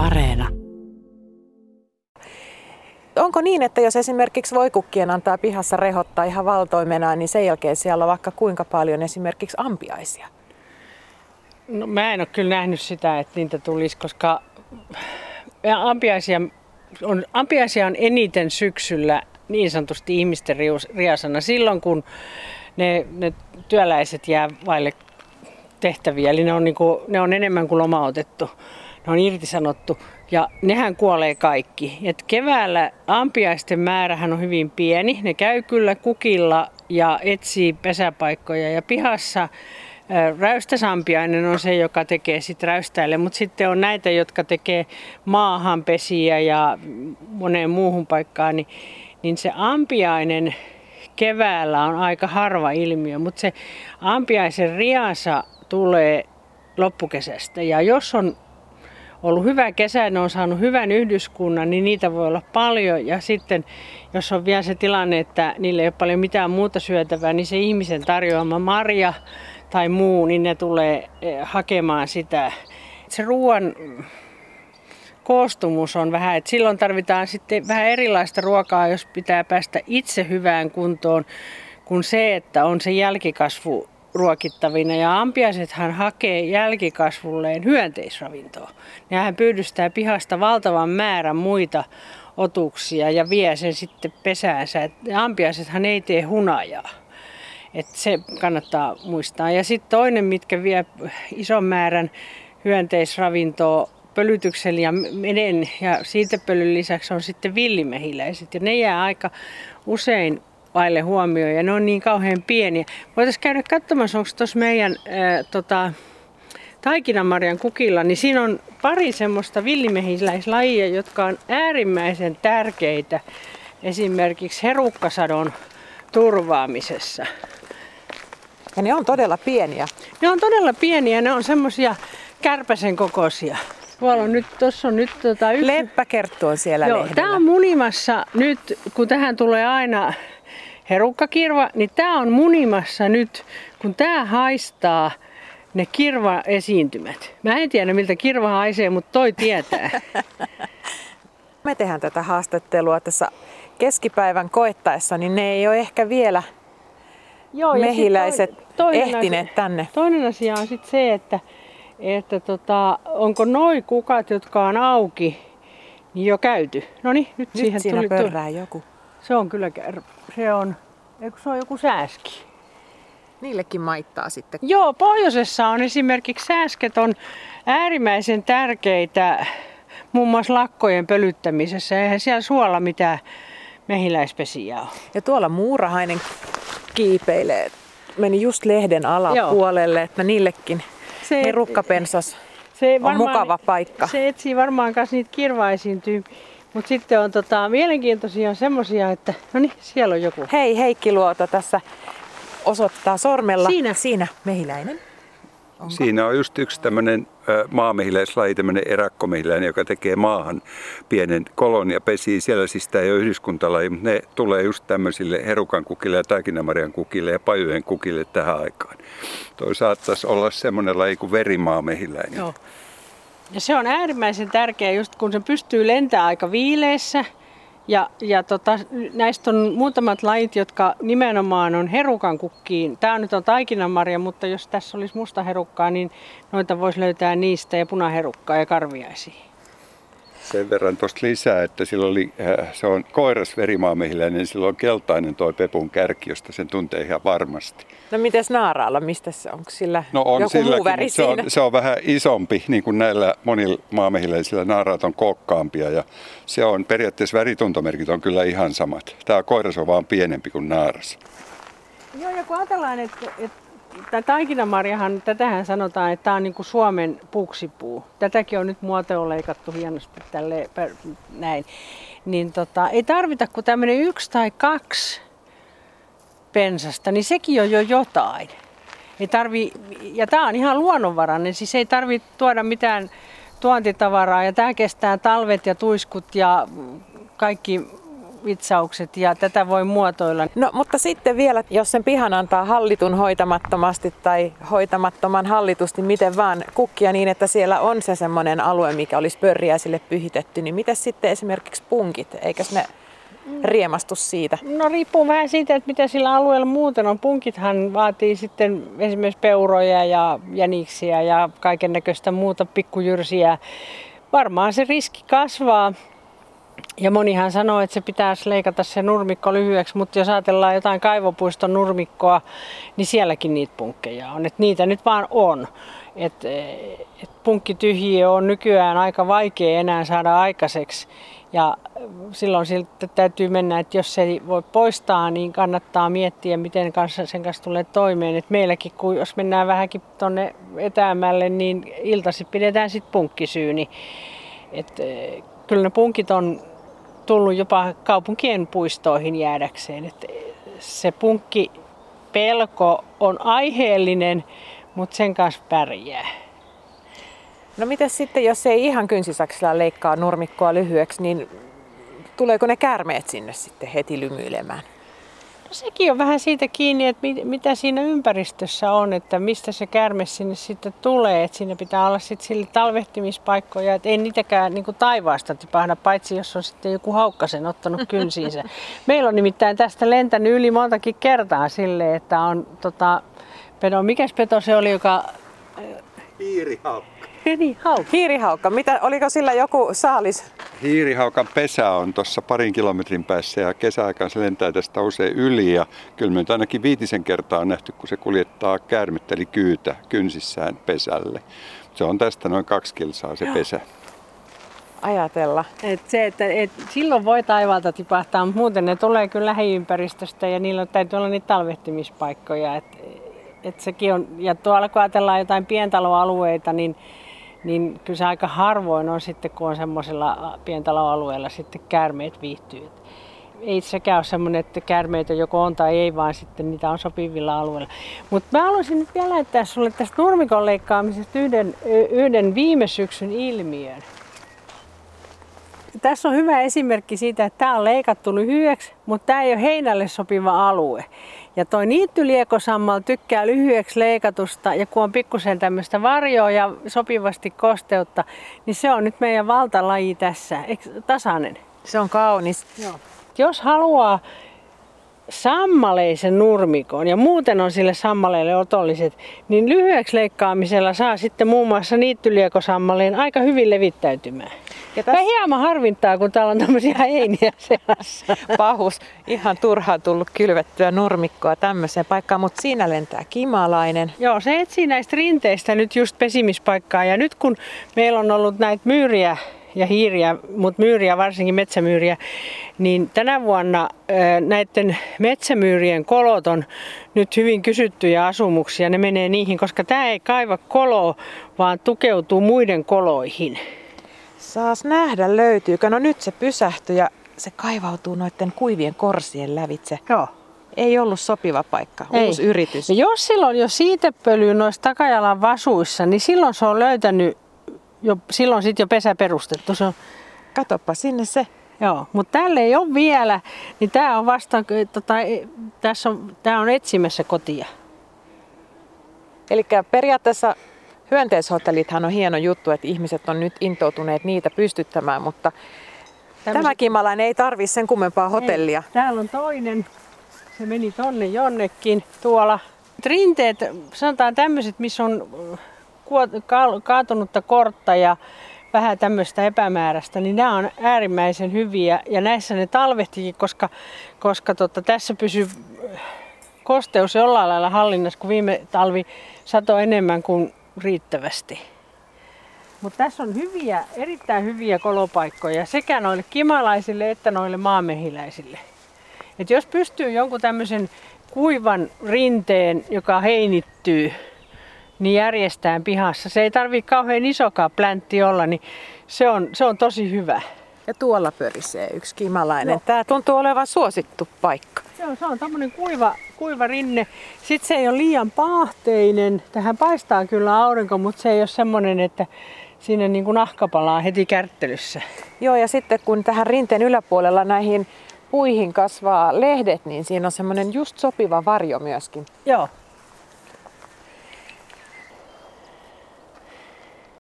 Areena. Onko niin, että jos esimerkiksi voikukkien antaa pihassa rehottaa ihan valtoimenaan, niin sen jälkeen siellä on vaikka kuinka paljon esimerkiksi ampiaisia? No, mä en ole kyllä nähnyt sitä, että niitä tulisi, koska ampiaisia on, ampiaisia on eniten syksyllä niin sanotusti ihmisten riasana silloin, kun ne, ne työläiset jää vaille tehtäviä. Eli ne on, niin kuin, ne on enemmän kuin lomautettu. Ne on irtisanottu ja nehän kuolee kaikki. Et keväällä ampiaisten määrähän on hyvin pieni. Ne käy kyllä kukilla ja etsii pesäpaikkoja ja pihassa Räystäsampiainen on se, joka tekee sit räystäille, mutta sitten on näitä, jotka tekee maahanpesiä ja moneen muuhun paikkaan, niin, niin se ampiainen keväällä on aika harva ilmiö, mutta se ampiaisen riasa tulee loppukesästä. Ja jos on ollut hyvä kesä, ne on saanut hyvän yhdyskunnan, niin niitä voi olla paljon. Ja sitten jos on vielä se tilanne, että niille ei ole paljon mitään muuta syötävää, niin se ihmisen tarjoama marja tai muu, niin ne tulee eh, hakemaan sitä. Se ruoan koostumus on vähän, että silloin tarvitaan sitten vähän erilaista ruokaa, jos pitää päästä itse hyvään kuntoon, kuin se, että on se jälkikasvu ruokittavina. Ja ampiaisethan hakee jälkikasvulleen hyönteisravintoa. Nehän pyydystää pihasta valtavan määrän muita otuksia ja vie sen sitten pesäänsä. Ampiaisethan ei tee hunajaa. Et se kannattaa muistaa. Ja sitten toinen, mitkä vie ison määrän hyönteisravintoa pölytyksen ja meden ja siitepölyn lisäksi on sitten villimehiläiset. Ja ne jää aika usein vaille huomioon ja ne on niin kauhean pieniä. Voitaisiin käydä katsomassa, onko tuossa meidän ää, tota, taikinanmarjan kukilla, niin siinä on pari semmoista villimehiläislajia, jotka on äärimmäisen tärkeitä esimerkiksi herukkasadon turvaamisessa. Ja ne on todella pieniä. Ne on todella pieniä, ne on semmoisia kärpäsen kokoisia. Tuolla on nyt, tuossa on nyt tota yksi... Leppäkerttu on siellä Joo, Tämä on munimassa nyt, kun tähän tulee aina herukkakirva, niin tämä on munimassa nyt, kun tämä haistaa ne kirva-esiintymät. Mä en tiedä, miltä kirva haisee, mutta toi tietää. Me tehdään tätä haastattelua tässä keskipäivän koettaessa, niin ne ei ole ehkä vielä Joo, mehiläiset toinen ehtineet asia, tänne. Toinen asia on sitten se, että, että tota, onko noi kukat, jotka on auki, niin jo käyty. No niin, nyt, nyt siihen siinä tuli, pörrää joku. Se on kyllä, se on, se on joku sääski. Niillekin maittaa sitten. Joo, pohjoisessa on esimerkiksi sääsket on äärimmäisen tärkeitä muun muassa lakkojen pölyttämisessä. Eihän siellä suolla mitään mehiläispesiä ole. Ja tuolla muurahainen kiipeilee. Meni just lehden alapuolelle, Joo. että niillekin se, herukkapensas se on varmaan, mukava paikka. Se etsii varmaan myös niitä kirvaesiintyy. Mutta sitten on tota, mielenkiintoisia semmoisia, että no niin, siellä on joku. Hei, Heikki Luoto tässä osoittaa sormella. Siinä. Siinä mehiläinen. Onko? Siinä on just yksi tämmöinen maamehiläislaji, tämmöinen erakkomehiläinen, joka tekee maahan pienen kolon ja pesii. Siellä siis tämä ei ole yhdyskuntalaji, mutta ne tulee just tämmöisille herukan kukille ja taikinamarian kukille ja pajujen kukille tähän aikaan. Toi saattaisi olla semmoinen laji kuin verimaamehiläinen. Joo. Ja se on äärimmäisen tärkeä, just kun se pystyy lentämään aika viileessä – ja, ja tota, näistä on muutamat lajit, jotka nimenomaan on herukan kukkiin. Tämä nyt on taikinanmarja, mutta jos tässä olisi musta herukkaa, niin noita voisi löytää niistä ja punaherukkaa ja karviaisia. Sen verran tuosta lisää, että sillä oli, äh, se on koiras verimaamehiläinen, niin sillä on keltainen toi pepun kärki, josta sen tuntee ihan varmasti. No mites naaraalla, mistä se on? Sillä no on joku silläkin, muu väri se on, se on vähän isompi, niin kuin näillä monilla maamehiläisillä naaraat on kokkaampia ja se on periaatteessa värituntomerkit on kyllä ihan samat. Tämä koiras on vaan pienempi kuin naaras. Joo, ja kun ajatellaan, että, että Tämä taikinamarjahan, tätähän sanotaan, että tämä on niin kuin Suomen puksipuu. Tätäkin on nyt muotoon leikattu hienosti tälle näin. Niin tota, ei tarvita kuin tämmöinen yksi tai kaksi pensasta, niin sekin on jo jotain. Ei tarvi, ja tämä on ihan luonnonvarainen, siis ei tarvitse tuoda mitään tuontitavaraa ja tämä kestää talvet ja tuiskut ja kaikki vitsaukset ja tätä voi muotoilla. No mutta sitten vielä, jos sen pihan antaa hallitun hoitamattomasti tai hoitamattoman hallitusti, miten vaan kukkia niin, että siellä on se semmoinen alue, mikä olisi pörriäisille pyhitetty, niin miten sitten esimerkiksi punkit, eikös ne riemastu siitä? No riippuu vähän siitä, että mitä sillä alueella muuten on. Punkithan vaatii sitten esimerkiksi peuroja ja jäniksiä ja kaiken näköistä muuta pikkujyrsiä. Varmaan se riski kasvaa. Ja monihan sanoo, että se pitäisi leikata se nurmikko lyhyeksi, mutta jos ajatellaan jotain kaivopuiston nurmikkoa, niin sielläkin niitä punkkeja on. Et niitä nyt vaan on. Et, et punkkityhjiö on nykyään aika vaikea enää saada aikaiseksi. Ja silloin siltä täytyy mennä, että jos se ei voi poistaa, niin kannattaa miettiä, miten kanssa sen kanssa tulee toimeen. Et meilläkin, kun jos mennään vähänkin tuonne etäämälle, niin iltasi pidetään sitten punkkisyyni. Et, eh, kyllä ne punkit on tullut jopa kaupunkien puistoihin jäädäkseen. Et se punkki pelko on aiheellinen, mutta sen kanssa pärjää. No miten sitten, jos ei ihan kynsisaksilla leikkaa nurmikkoa lyhyeksi, niin tuleeko ne kärmeet sinne sitten heti lymyilemään? No sekin on vähän siitä kiinni, että mitä siinä ympäristössä on, että mistä se kärme sinne sitten tulee. Että siinä pitää olla sitten sille talvehtimispaikkoja, että ei niitäkään niin kuin taivaasta tipahda, paitsi jos on sitten joku haukkasen ottanut kynsiinsä. Meillä on nimittäin tästä lentänyt yli montakin kertaa sille, että on tota, pedo, mikäs peto se oli, joka... Hiirihaukka. haukka. Hiirihaukka. Mitä, oliko sillä joku saalis? Hiirihaukan pesä on tuossa parin kilometrin päässä ja kesäaikaan se lentää tästä usein yli. Ja kyllä me ainakin viitisen kertaa on nähty, kun se kuljettaa käärmettä eli kyytä kynsissään pesälle. Se on tästä noin kaksi kilsaa se pesä. Ajatella. Et se, että et silloin voi taivaalta tipahtaa, mutta muuten ne tulee kyllä lähiympäristöstä ja niillä täytyy olla niitä talvehtimispaikkoja. Et, et sekin on, ja tuolla kun ajatellaan jotain pientaloalueita, niin niin kyllä se aika harvoin on sitten, kun on semmoisella pientaloalueella sitten käärmeet viihtyy. Ei sekään ole semmoinen, että käärmeitä joko on tai ei, vaan sitten niitä on sopivilla alueilla. Mutta mä haluaisin nyt vielä näyttää sulle tästä nurmikon leikkaamisesta yhden, yhden viime syksyn ilmiön. Tässä on hyvä esimerkki siitä, että tämä on leikattu lyhyeksi, mutta tämä ei ole heinälle sopiva alue. Ja toi niittyliekosammal tykkää lyhyeksi leikatusta ja kun on pikkusen tämmöistä varjoa ja sopivasti kosteutta, niin se on nyt meidän valtalaji tässä. Eikö, tasainen? Se on kaunis. Joo. Jos haluaa sammaleisen nurmikon ja muuten on sille sammaleille otolliset, niin lyhyeksi leikkaamisella saa sitten muun muassa niittyliekosammaleen aika hyvin levittäytymään. Ja tässä... hieman harvintaa, kun täällä on tämmöisiä heiniä seassa. Pahus. Ihan turhaan tullut kylvettyä nurmikkoa tämmöiseen paikkaan, mutta siinä lentää kimalainen. Joo, se etsii näistä rinteistä nyt just pesimispaikkaa. Ja nyt kun meillä on ollut näitä myyriä ja hiiriä, mutta myyriä, varsinkin metsämyyriä, niin tänä vuonna näiden metsämyyrien kolot on nyt hyvin kysyttyjä asumuksia. Ne menee niihin, koska tämä ei kaiva koloa, vaan tukeutuu muiden koloihin. Saas nähdä löytyykö. No nyt se pysähtyi ja se kaivautuu noiden kuivien korsien lävitse. Joo. Ei ollut sopiva paikka, Ei. uusi yritys. Ja jos silloin jo siitepölyy noissa takajalan vasuissa, niin silloin se on löytänyt, jo, silloin sitten jo pesä perustettu. Se on... Katoppa sinne se. Joo, mutta tälle ei ole vielä, niin tämä on vasta, tota, e, tässä on, tää on etsimässä kotia. Eli periaatteessa hyönteishotellithan on hieno juttu, että ihmiset on nyt intoutuneet niitä pystyttämään, mutta Tämmöset... tämä kimalainen ei tarvi sen kummempaa hotellia. Ei. Täällä on toinen, se meni tonne jonnekin tuolla. Rinteet, sanotaan tämmöiset, missä on kaatunutta kortta ja vähän tämmöistä epämääräistä, niin nämä on äärimmäisen hyviä ja näissä ne talvehtikin, koska, koska tota, tässä pysyy kosteus jollain lailla hallinnassa, kun viime talvi sato enemmän kuin riittävästi. Mutta tässä on hyviä, erittäin hyviä kolopaikkoja sekä noille kimalaisille että noille maamehiläisille. Et jos pystyy jonkun tämmöisen kuivan rinteen, joka heinittyy, niin järjestään pihassa. Se ei tarvitse kauhean isokaan pläntti olla, niin se on, se on tosi hyvä. Ja tuolla pörisee yksi kimalainen. No. Tämä tuntuu olevan suosittu paikka. Se on, se on tämmöinen kuiva, kuiva rinne. Sitten se ei ole liian paahteinen. Tähän paistaa kyllä aurinko, mutta se ei ole semmoinen, että siinä niin kuin nahka palaa heti kärttelyssä. Joo, ja sitten kun tähän rinteen yläpuolella näihin puihin kasvaa lehdet, niin siinä on semmoinen just sopiva varjo myöskin. Joo,